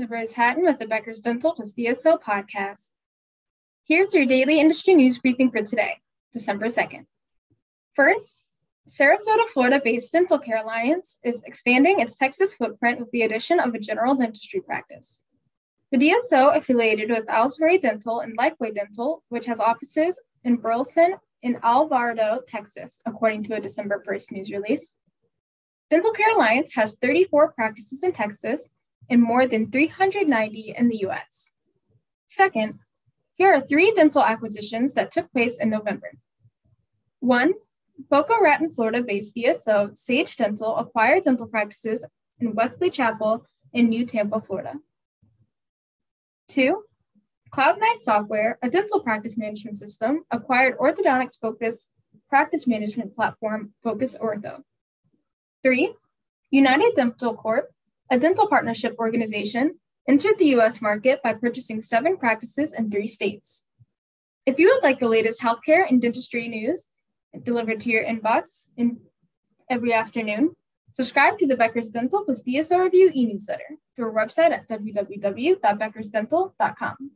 is Rose Hatton with the Becker's Dental plus DSO podcast. Here's your daily industry news briefing for today, December 2nd. First, Sarasota, Florida based Dental Care Alliance is expanding its Texas footprint with the addition of a general dentistry practice. The DSO affiliated with Alsbury Dental and Lifeway Dental, which has offices in Burleson and Alvarado, Texas, according to a December 1st news release. Dental Care Alliance has 34 practices in Texas and more than 390 in the US. Second, here are three dental acquisitions that took place in November. One, Boca Raton, Florida based DSO Sage Dental acquired dental practices in Wesley Chapel in New Tampa, Florida. Two, Cloud9 Software, a dental practice management system, acquired orthodontics focused practice management platform Focus Ortho. Three, United Dental Corp, a dental partnership organization, entered the US market by purchasing seven practices in three states. If you would like the latest healthcare and dentistry news delivered to your inbox in every afternoon, subscribe to the Becker's Dental plus DSO Review e newsletter through our website at www.beckersdental.com.